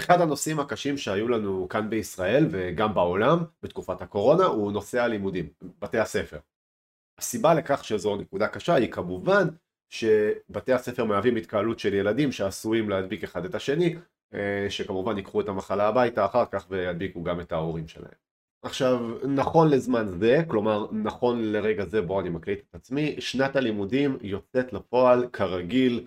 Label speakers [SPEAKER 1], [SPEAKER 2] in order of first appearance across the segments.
[SPEAKER 1] אחד הנושאים הקשים שהיו לנו כאן בישראל וגם בעולם בתקופת הקורונה הוא נושא הלימודים, בתי הספר. הסיבה לכך שזו נקודה קשה היא כמובן שבתי הספר מהווים התקהלות של ילדים שעשויים להדביק אחד את השני, אה, שכמובן ייקחו את המחלה הביתה אחר כך וידביקו גם את ההורים שלהם. עכשיו, נכון לזמן זה, כלומר נכון לרגע זה בו אני מקליט את עצמי, שנת הלימודים יוצאת לפועל כרגיל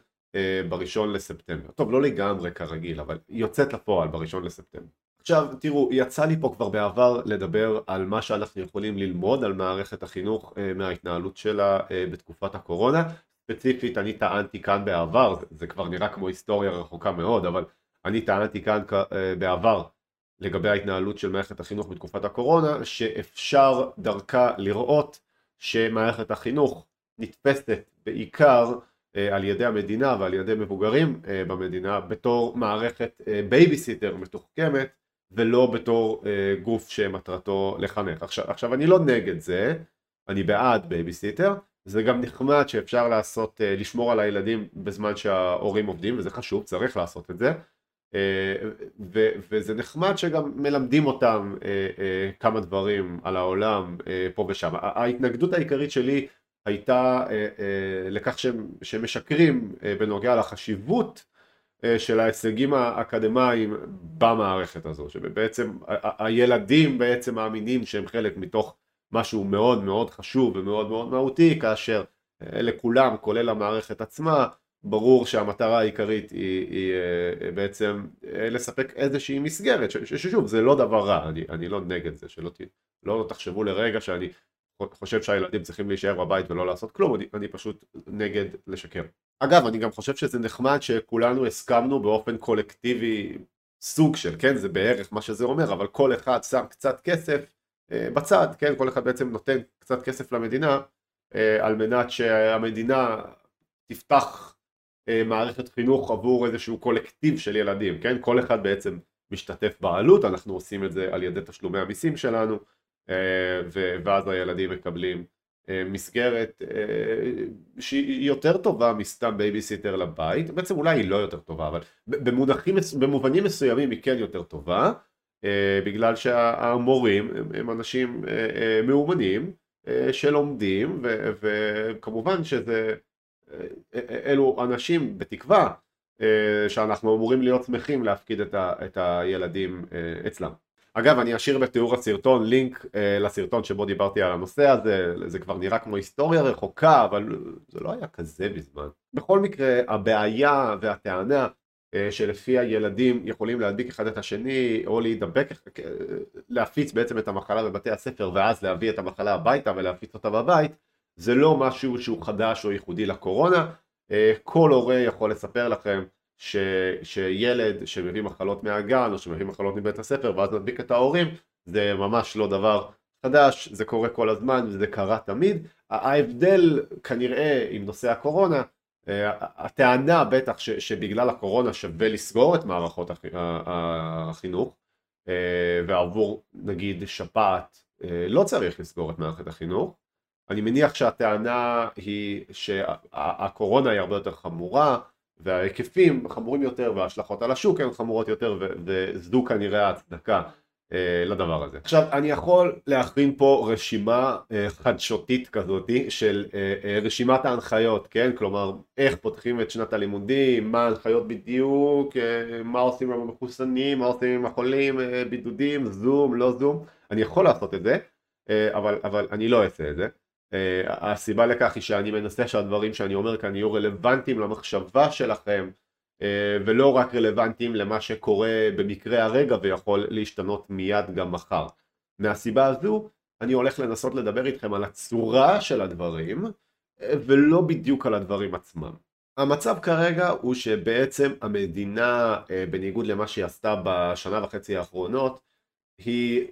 [SPEAKER 1] בראשון לספטמבר. טוב, לא לגמרי כרגיל, אבל יוצאת לפועל בראשון לספטמבר. עכשיו, תראו, יצא לי פה כבר בעבר לדבר על מה שאנחנו יכולים ללמוד על מערכת החינוך אה, מההתנהלות שלה אה, בתקופת הקורונה. ספציפית, אני טענתי כאן בעבר, זה, כבר נראה כמו היסטוריה רחוקה מאוד, אבל אני טענתי כאן בעבר לגבי ההתנהלות של מערכת החינוך בתקופת הקורונה, שאפשר דרכה לראות שמערכת החינוך נתפסת בעיקר אה, על ידי המדינה ועל ידי מבוגרים אה, במדינה בתור מערכת אה, בייביסיטר מתוחכמת ולא בתור גוף שמטרתו לחנך. עכשיו, עכשיו אני לא נגד זה, אני בעד בייביסיטר, זה גם נחמד שאפשר לעשות, לשמור על הילדים בזמן שההורים עובדים וזה חשוב, צריך לעשות את זה ו, וזה נחמד שגם מלמדים אותם כמה דברים על העולם פה ושם. ההתנגדות העיקרית שלי הייתה אה, אה, לכך שהם, שהם משקרים אה, בנוגע לחשיבות של ההישגים האקדמיים במערכת הזו, שבעצם הילדים בעצם מאמינים שהם חלק מתוך משהו מאוד מאוד חשוב ומאוד מאוד מהותי, כאשר לכולם, כולל המערכת עצמה, ברור שהמטרה העיקרית היא, היא בעצם לספק איזושהי מסגרת, ששוב זה לא דבר רע, אני, אני לא נגד זה, שלא לא תחשבו לרגע שאני חושב שהילדים צריכים להישאר בבית ולא לעשות כלום, אני, אני פשוט נגד לשקר. אגב, אני גם חושב שזה נחמד שכולנו הסכמנו באופן קולקטיבי סוג של, כן, זה בערך מה שזה אומר, אבל כל אחד שם קצת כסף אה, בצד, כן, כל אחד בעצם נותן קצת כסף למדינה אה, על מנת שהמדינה תפתח אה, מערכת חינוך עבור איזשהו קולקטיב של ילדים, כן, כל אחד בעצם משתתף בעלות, אנחנו עושים את זה על ידי תשלומי המיסים שלנו ואז הילדים מקבלים אה, מסגרת אה, שהיא יותר טובה מסתם בייביסיטר לבית, בעצם אולי היא לא יותר טובה, אבל במונחים, במובנים מסוימים היא כן יותר טובה, בגלל שהמורים הם אנשים מאומנים שלומדים, וכמובן שזה, אלו אנשים בתקווה שאנחנו אמורים להיות שמחים להפקיד את הילדים אצלם. אגב אני אשאיר בתיאור הסרטון לינק אה, לסרטון שבו דיברתי על הנושא הזה, זה כבר נראה כמו היסטוריה רחוקה אבל זה לא היה כזה בזמן. בכל מקרה הבעיה והטענה אה, שלפי הילדים יכולים להדביק אחד את השני או להידבק, אה, להפיץ בעצם את המחלה בבתי הספר ואז להביא את המחלה הביתה ולהפיץ אותה בבית זה לא משהו שהוא חדש או ייחודי לקורונה, אה, כל הורה יכול לספר לכם ש, שילד שמביא מחלות מהגן או שמביא מחלות מבית הספר ואז מדביק את ההורים זה ממש לא דבר חדש, זה קורה כל הזמן וזה קרה תמיד. ההבדל כנראה עם נושא הקורונה, אה, הטענה בטח ש, שבגלל הקורונה שווה לסגור את מערכות החינוך אה, ועבור נגיד שפעת אה, לא צריך לסגור את מערכת החינוך. אני מניח שהטענה היא שהקורונה היא הרבה יותר חמורה וההיקפים חמורים יותר וההשלכות על השוק הן חמורות יותר וזו כנראה ההצדקה אה, לדבר הזה. עכשיו אני יכול להכין פה רשימה אה, חדשותית כזאתי של אה, רשימת ההנחיות, כן? כלומר איך פותחים את שנת הלימודים, מה ההנחיות בדיוק, מה עושים עם המחוסנים, מה עושים עם החולים, בידודים, זום, לא זום, אני יכול לעשות את זה אבל, אבל אני לא אעשה את זה אה, הסיבה לכך היא שאני מנסה שהדברים שאני אומר כאן יהיו רלוונטיים למחשבה שלכם אה, ולא רק רלוונטיים למה שקורה במקרה הרגע ויכול להשתנות מיד גם מחר. מהסיבה הזו אני הולך לנסות לדבר איתכם על הצורה של הדברים אה, ולא בדיוק על הדברים עצמם. המצב כרגע הוא שבעצם המדינה בניגוד למה שהיא עשתה בשנה וחצי האחרונות היא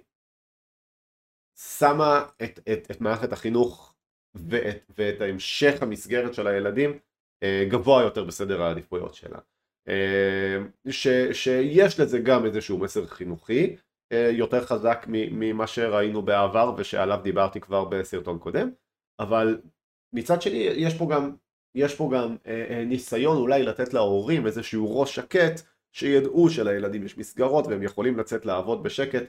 [SPEAKER 1] שמה את, את, את מערכת החינוך ואת, ואת המשך המסגרת של הילדים אה, גבוה יותר בסדר העדיפויות שלה. אה, ש, שיש לזה גם איזשהו מסר חינוכי אה, יותר חזק ממה שראינו בעבר ושעליו דיברתי כבר בסרטון קודם, אבל מצד שני יש פה גם, יש פה גם ניסיון אולי לתת להורים איזשהו ראש שקט שידעו שלילדים יש מסגרות והם יכולים לצאת לעבוד בשקט.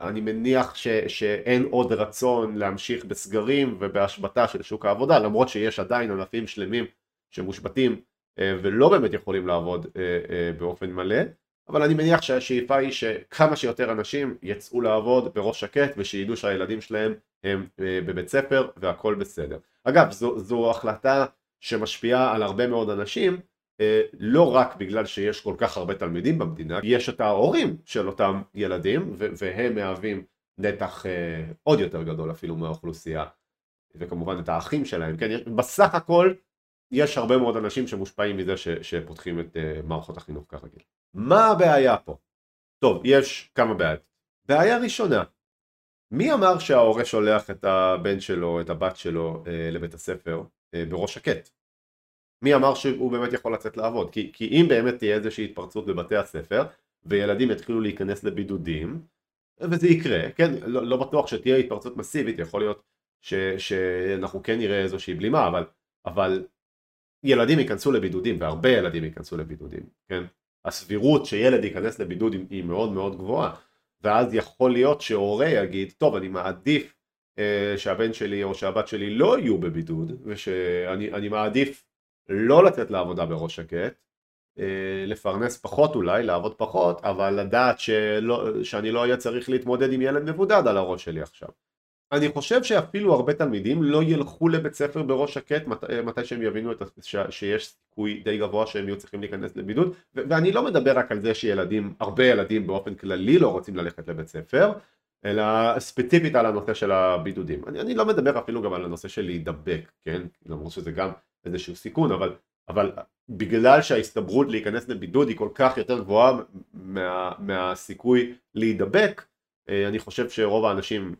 [SPEAKER 1] אה, אני מניח ש, שאין עוד רצון להמשיך בסגרים ובהשבתה של שוק העבודה, למרות שיש עדיין ענפים שלמים שמושבתים אה, ולא באמת יכולים לעבוד אה, באופן מלא, אבל אני מניח שהשאיפה היא שכמה שיותר אנשים יצאו לעבוד בראש שקט ושידעו שהילדים שלהם הם בבית ספר והכל בסדר. אגב, זו, זו החלטה שמשפיעה על הרבה מאוד אנשים, אה, לא רק בגלל שיש כל כך הרבה תלמידים במדינה, יש את ההורים של אותם ילדים והם מהווים נתח אה, עוד יותר גדול אפילו מהאוכלוסייה וכמובן את האחים שלהם, כן, בסך הכל יש הרבה מאוד אנשים שמושפעים מזה ש, שפותחים את uh, מערכות החינוך כרגיל. מה הבעיה פה? טוב, יש כמה בעיות. בעיה ראשונה, מי אמר שההורה שולח את הבן שלו, את הבת שלו uh, לבית הספר uh, בראש שקט? מי אמר שהוא באמת יכול לצאת לעבוד? כי, כי אם באמת תהיה איזושהי התפרצות בבתי הספר וילדים יתחילו להיכנס לבידודים וזה יקרה, כן, לא, לא בטוח שתהיה התפרצות מסיבית, יכול להיות ש, שאנחנו כן נראה איזושהי בלימה, אבל, אבל ילדים ייכנסו לבידודים והרבה ילדים ייכנסו לבידודים, כן? הסבירות שילד ייכנס לבידוד היא מאוד מאוד גבוהה ואז יכול להיות שהורה יגיד טוב אני מעדיף אה, שהבן שלי או שהבת שלי לא יהיו בבידוד ושאני מעדיף לא לצאת לעבודה בראש שקט, אה, לפרנס פחות אולי, לעבוד פחות, אבל לדעת שלא, שאני לא אהיה צריך להתמודד עם ילד מבודד על הראש שלי עכשיו. אני חושב שאפילו הרבה תלמידים לא ילכו לבית ספר בראש שקט מת, מתי שהם יבינו את, ש, שיש סיכוי די גבוה שהם יהיו צריכים להיכנס לבידוד ו, ואני לא מדבר רק על זה שילדים, הרבה ילדים באופן כללי לא רוצים ללכת לבית ספר אלא ספציפית על הנושא של הבידודים. אני, אני לא מדבר אפילו גם על הנושא של להידבק, כן? למרות שזה גם איזשהו סיכון, אבל, אבל בגלל שההסתברות להיכנס לבידוד היא כל כך יותר גבוהה מה, מהסיכוי להידבק, אה, אני חושב שרוב האנשים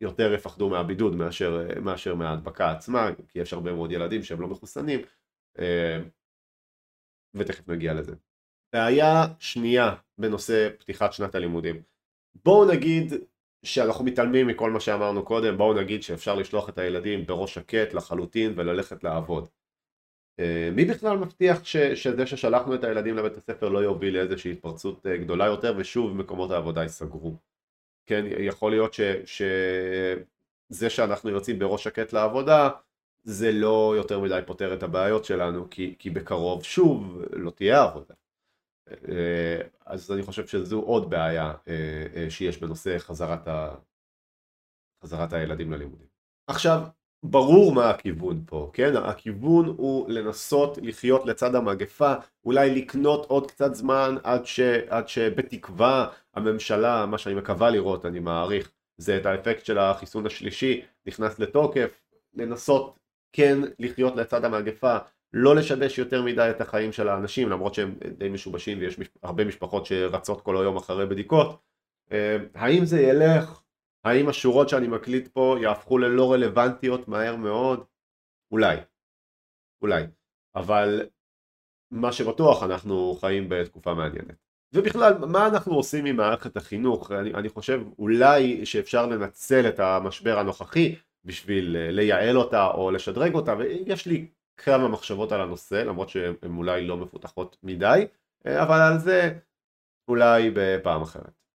[SPEAKER 1] יותר יפחדו מהבידוד מאשר, מאשר מההדבקה עצמה, כי יש הרבה מאוד ילדים שהם לא מחוסנים, אה, ותכף נגיע לזה. בעיה שנייה בנושא פתיחת שנת הלימודים. בואו נגיד שאנחנו מתעלמים מכל מה שאמרנו קודם, בואו נגיד שאפשר לשלוח את הילדים בראש שקט לחלוטין וללכת לעבוד. אה, מי בכלל מבטיח ש, שזה ששלחנו את הילדים לבית הספר לא יוביל לאיזושהי התפרצות אה, גדולה יותר ושוב מקומות העבודה ייסגרו. כן, יכול להיות ש, שזה שאנחנו יוצאים בראש שקט לעבודה זה לא יותר מדי פותר את הבעיות שלנו כי, כי בקרוב שוב לא תהיה עבודה. אה, אז אני חושב שזו עוד בעיה שיש בנושא חזרת, ה... חזרת הילדים ללימודים. עכשיו ברור מה הכיוון פה, כן? הכיוון הוא לנסות לחיות לצד המגפה, אולי לקנות עוד קצת זמן עד, ש, עד שבתקווה הממשלה, מה שאני מקווה לראות, אני מעריך, זה את האפקט של החיסון השלישי נכנס לתוקף, לנסות כן לחיות לצד המגפה, לא לשבש יותר מדי את החיים של האנשים, למרות שהם די משובשים ויש הרבה משפחות שרצות כל היום אחרי בדיקות. אה, האם זה ילך? האם השורות שאני מקליט פה יהפכו ללא רלוונטיות מהר מאוד? אולי. אולי. אבל מה שבטוח אנחנו חיים בתקופה מעניינת. ובכלל, מה אנחנו עושים עם מערכת החינוך? אני, אני חושב אולי שאפשר לנצל את המשבר הנוכחי בשביל אה, לייעל אותה או לשדרג אותה, ויש לי כמה מחשבות על הנושא, למרות שהן אולי לא מפותחות מדי, אה, אבל על זה אולי בפעם אחרת.